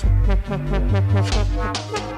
Thank you.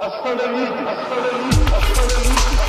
Astrolemites, astrolemites, astrolemites.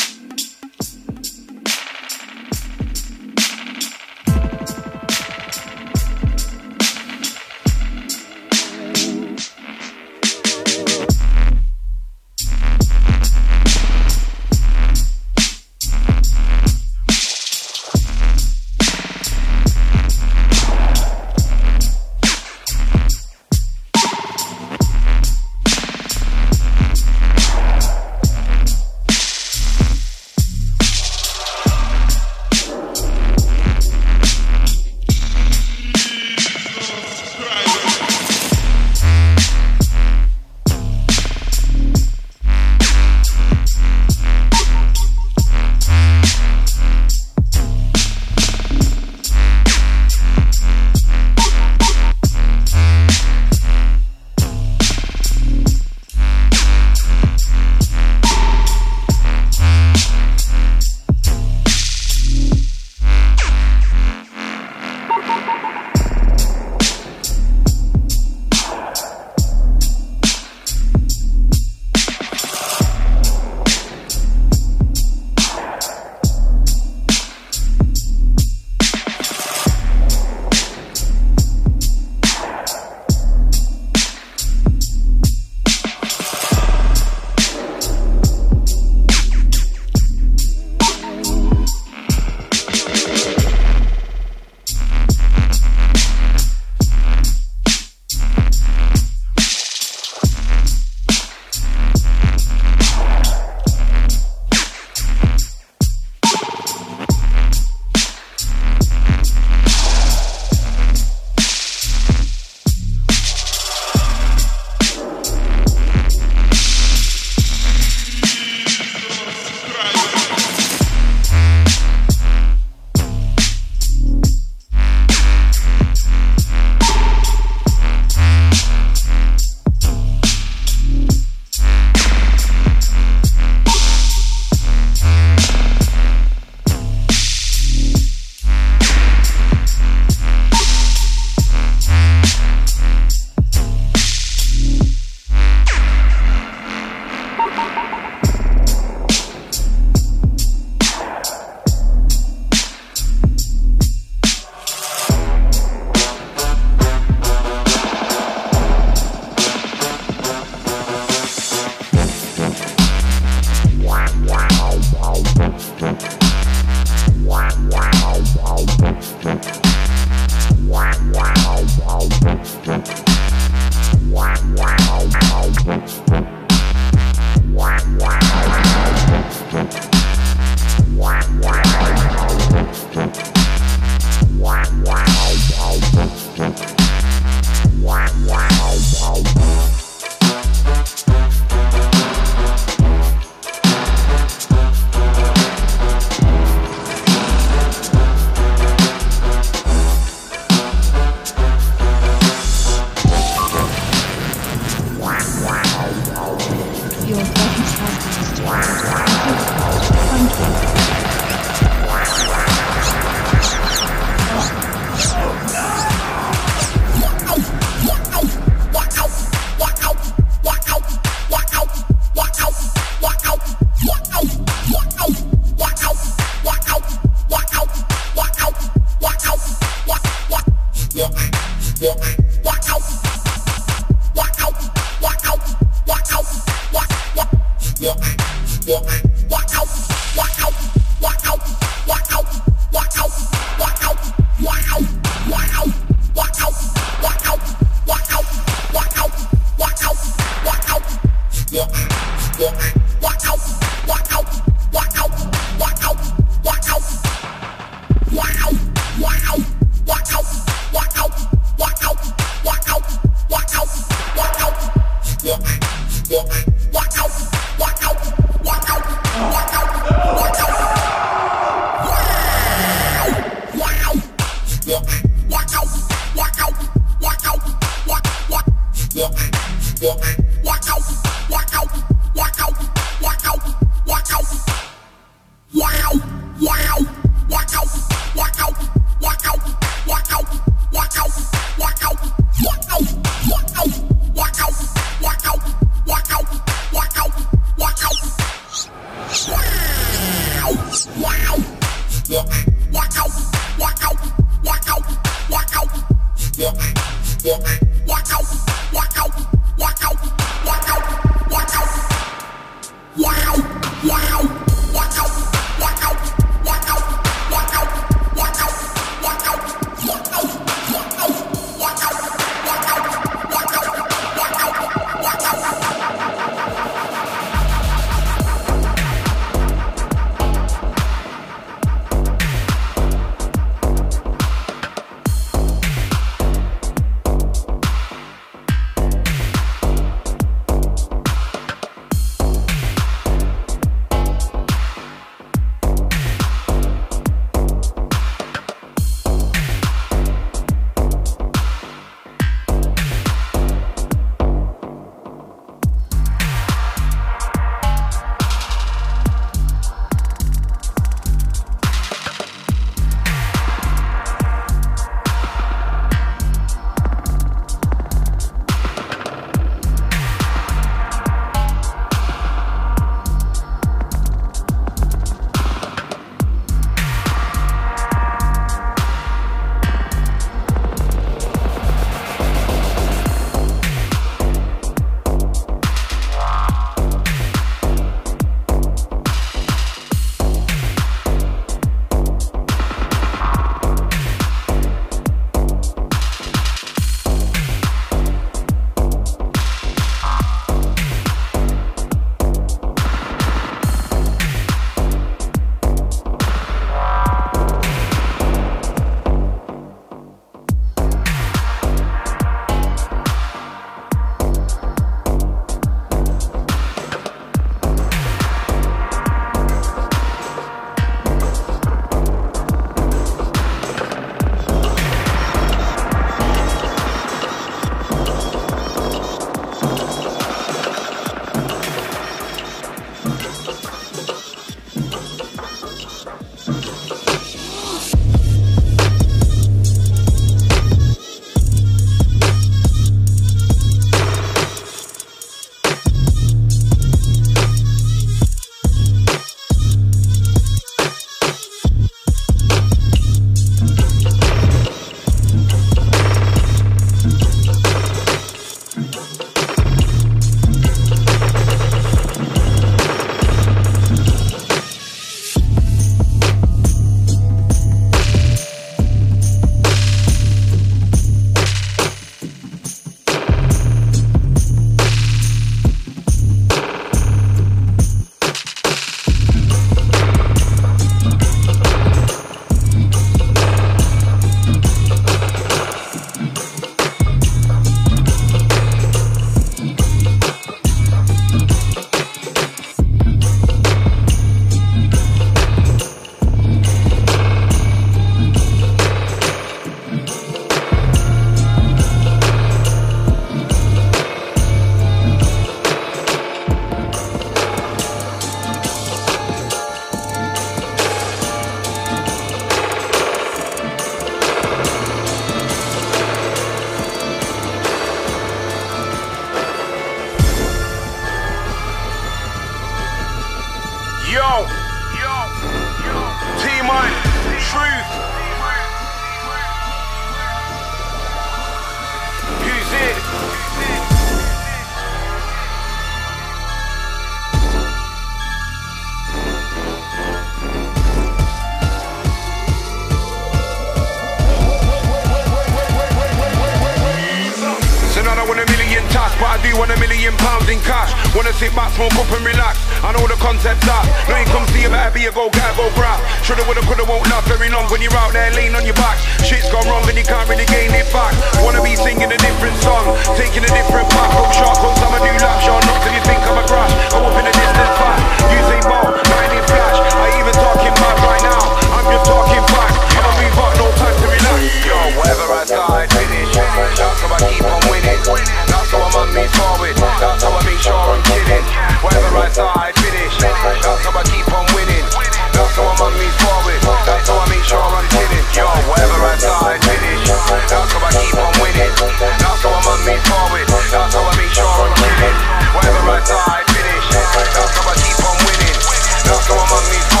Wanna sit back, smoke up and relax. I know the concept's up. No you come see about be a go, gotta go grab. Shoulda, woulda, coulda, won't last very long when you're out there laying on your back. Shit's gone wrong and you can't really gain it back. Wanna be singing a different song, taking a different path. Hope shark cause I'm a new lap shot, not till you think I'm a crash. I'm up in the distance fast. You say ball, lightning flash. I even talking mad right now. I'm just talking back. I'ma move up, no time. Yo, whatever I start, finish. That's how I keep on winning. That's how I'm on me forward. That's how I make sure I'm kidding. Whatever I start, I finish. That's how I keep on winning. That's how I'm on me forward. That's how I make sure I'm kidding. Yo, whatever I start, I finish. That's how I keep on winning. That's how I'm on me forward. That's how I make sure I'm kidding. Whatever I start, I finish. That's how I keep on winning. That's how I'm on me forward.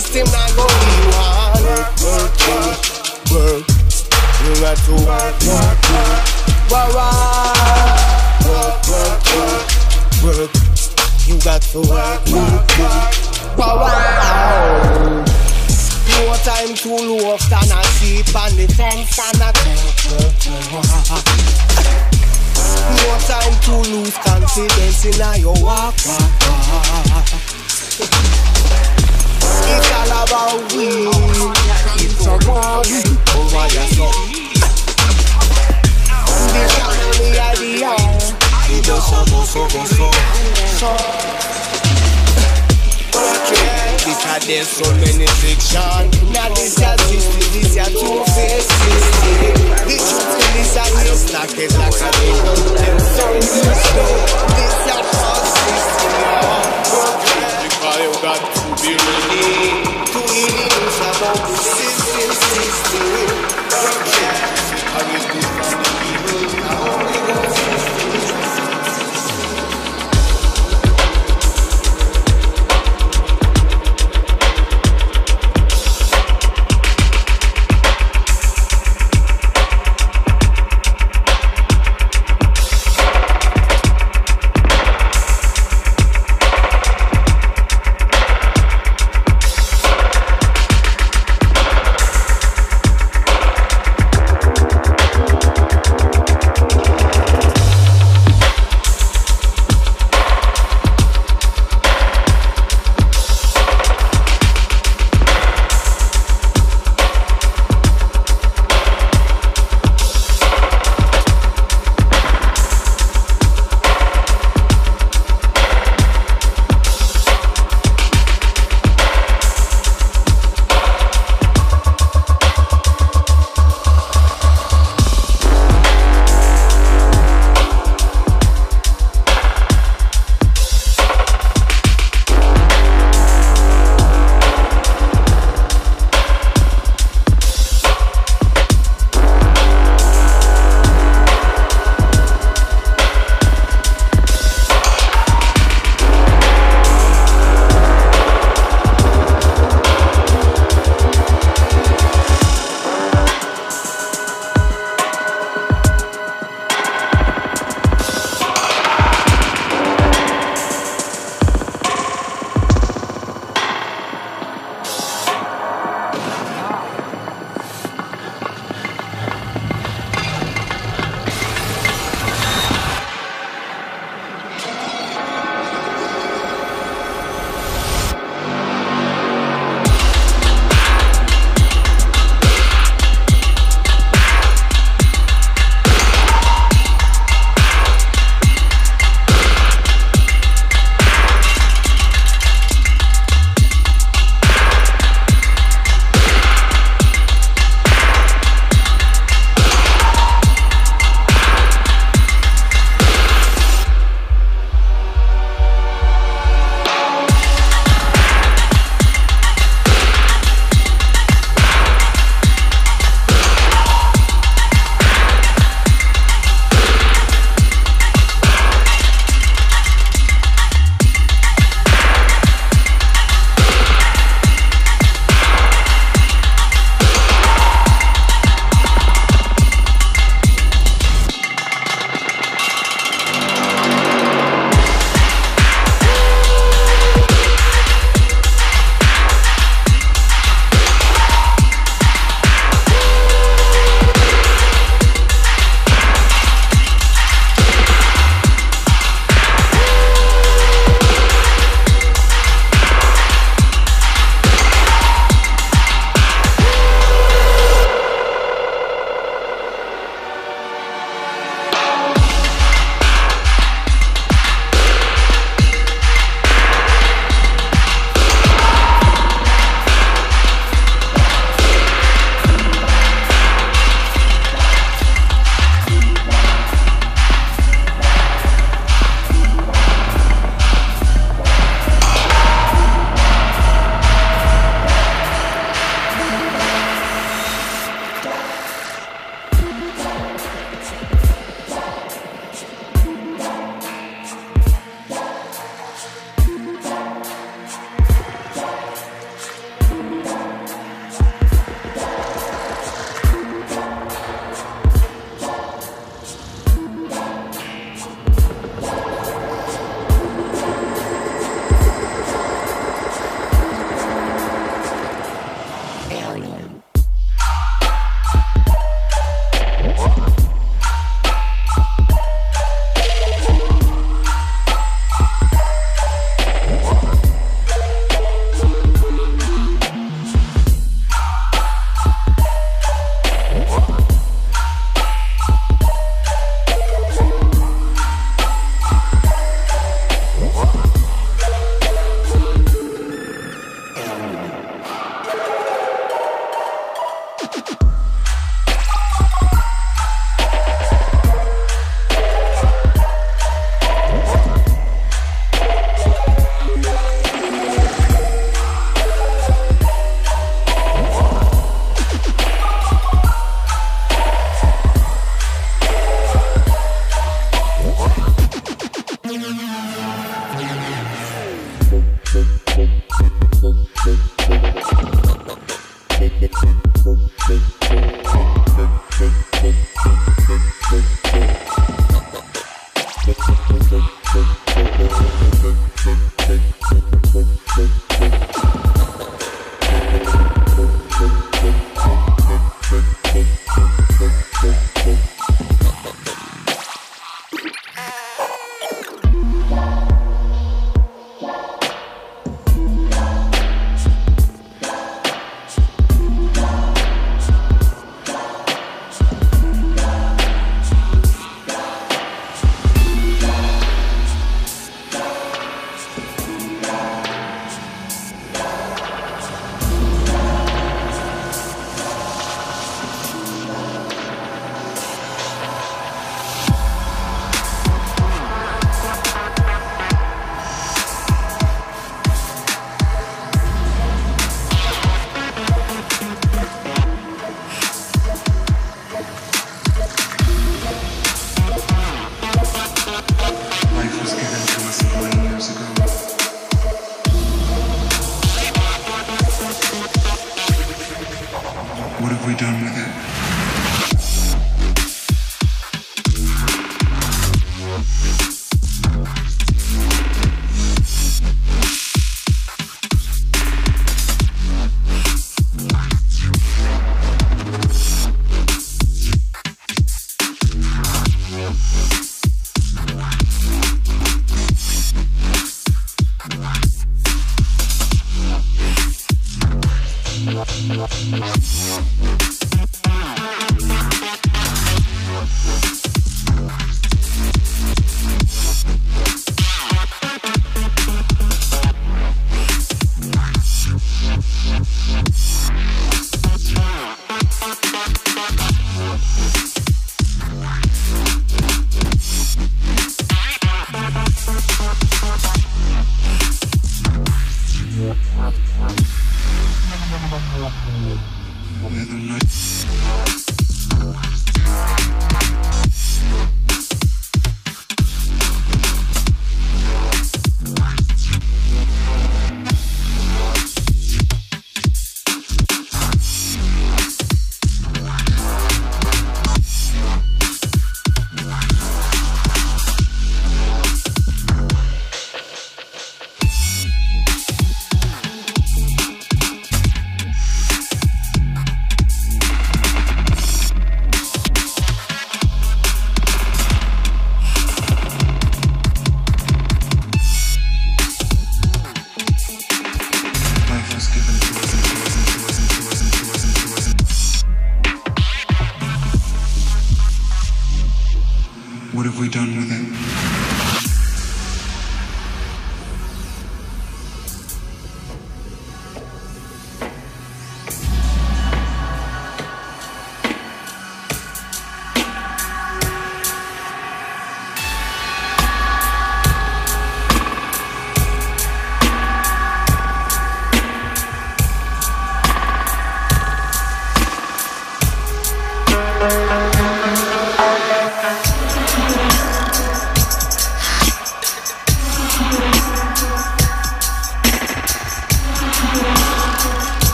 system not go you hard. Work, work, work, work. You got to work, work, work. Work, work, work, work. You got to work, work, work. Work. No time to look, stand and sleep on the fence and a talk. No time to lose confidence in your walk. It's all about we. It's a party over the sun. And the the young. It go, so, so, so, so, so. Because there's so many friction Now this is history, this is two-faced this, The this, in this is this, like this, like this, vision this, so this, know, this is past this, Because this, got we is, this is, this is the real project. I will be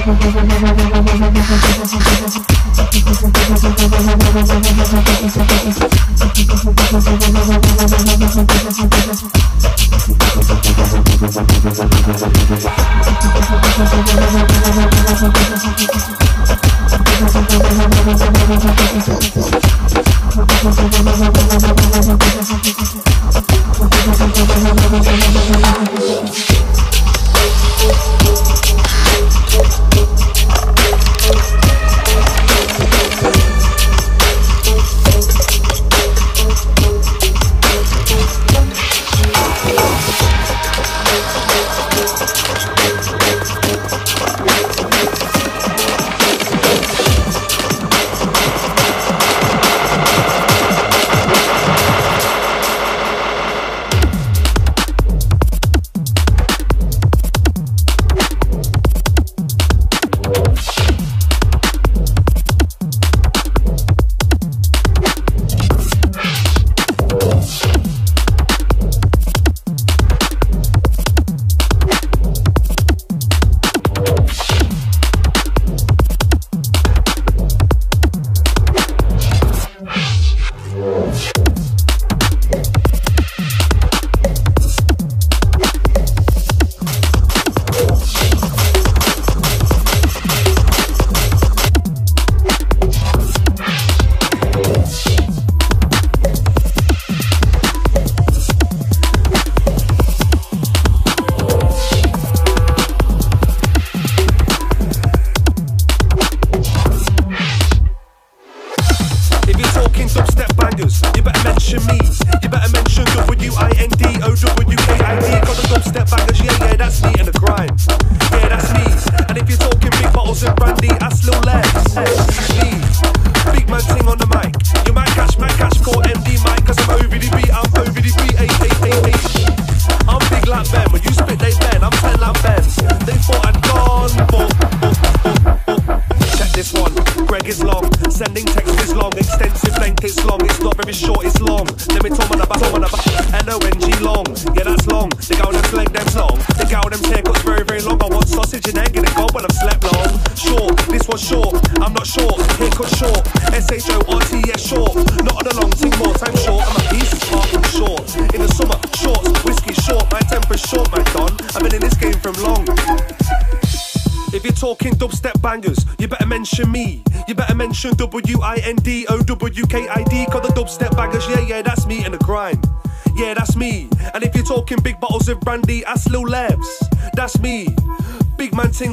Mm-hmm.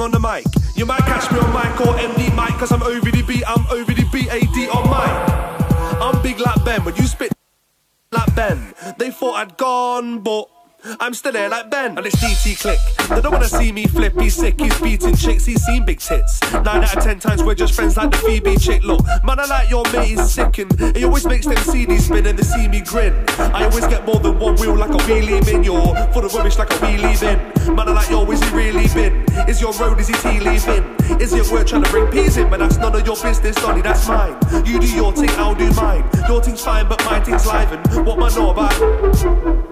On the mic. You might catch me on mic or MD mic, cause I'm over the beat, I'm over the on mic. I'm big like Ben, when you spit like Ben. They thought I'd gone, but I'm still there like Ben. And it's DT click. They don't wanna see me flip, he's sick, he's beating chicks, he's seen big tits. Nine out of ten times we're just friends like the Phoebe chick. Look, man, I like your mate, he's sickin'. He always makes them CDs spin and they see me grin. I always get more than one wheel like a wheelie bin. You're full of rubbish like a wheelie bin. Man, I like yo, is he really been? Is your road, is he tea leaving? Is it worth trying to bring peas in? But that's none of your business, Donny, that's mine. You do your thing, I'll do mine. Your thing's fine, but my thing's live and what man know about?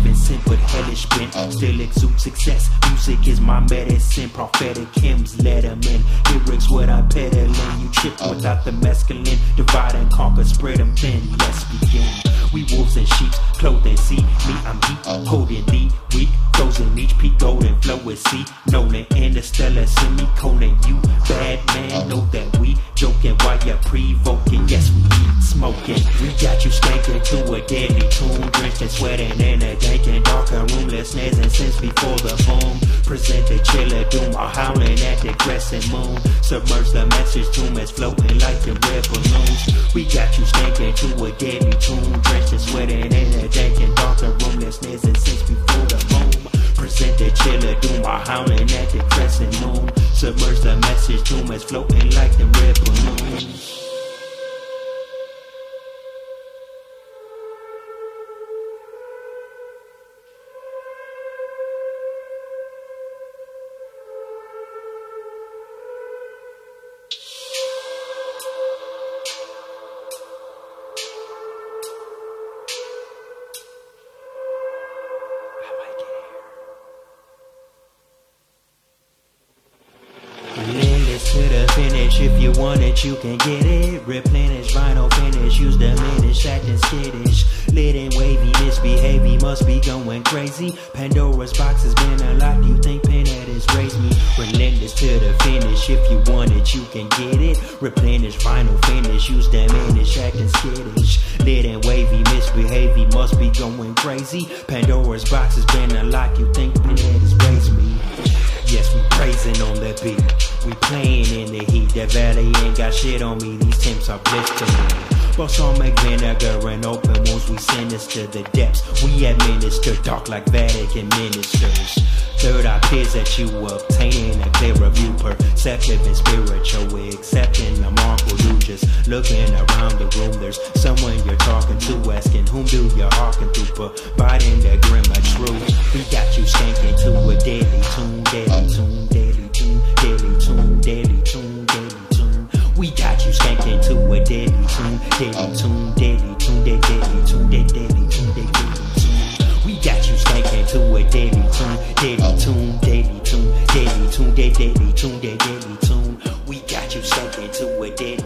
heaven sent, but hellish bent. Still exude success. Music is my medicine. Prophetic hymns, letterman. Lyrics, what I peddling. You chip without the mescaline. Divide and conquer, spread them thin. Let's begin. We wolves and sheep, clothed and see. Me, I'm deep, holding deep. weak, frozen each peak, golden flow with sea. Nolan, interstellar, semicolon. You bad man, know that we joking while you're pre-voking. Yes, we eat smoking. We got you skanking to a deadly tune, drenched in sweating in a dank and darker room. Listeners and since before the boom, present the chiller doom, or howling at the crescent moon. Submerge the message tomb as floating like the red balloons. We got you skanking to a deadly tune, drenched in sweating in a dank and darker room. Listeners and since before the present the chiller doom, or howling at the crescent moon. Submerge the message tomb as floating like the red balloons. Can get it. Replenish, vinyl finish. Use diminish, acting skittish. Lit and wavy, misbehave. He must be going crazy. Pandora's box has been unlocked. You think Pinhead has raised me? Relentless to the finish. If you want it, you can get it. Replenish, vinyl finish. Use diminish, acting skittish. Lit and wavy, misbehave. He must be going crazy. Pandora's box has been unlocked. You think Pinhead? Yes, we praising on the beat. We playing in the heat. That valley ain't got shit on me. These temps are blistering. Balsamic vinegar and open wounds. We sinister the depths. We administer dark like Vatican ministers. Third eye peers that you obtaining a clearer view, perceptive and spiritual. We accepting the mark you just looking around the room. There's someone you're talking to, asking whom do you hearken to, providing the grimmer truth. We got you skanking to a deadly tune, deadly tune, deadly tune, deadly tune, deadly tune, deadly tune, deadly tune, deadly tune. We got you skanking to a deadly tune, deadly tune, deadly tune, deadly tune, deadly tune, deadly tune. We got you skanking to a deadly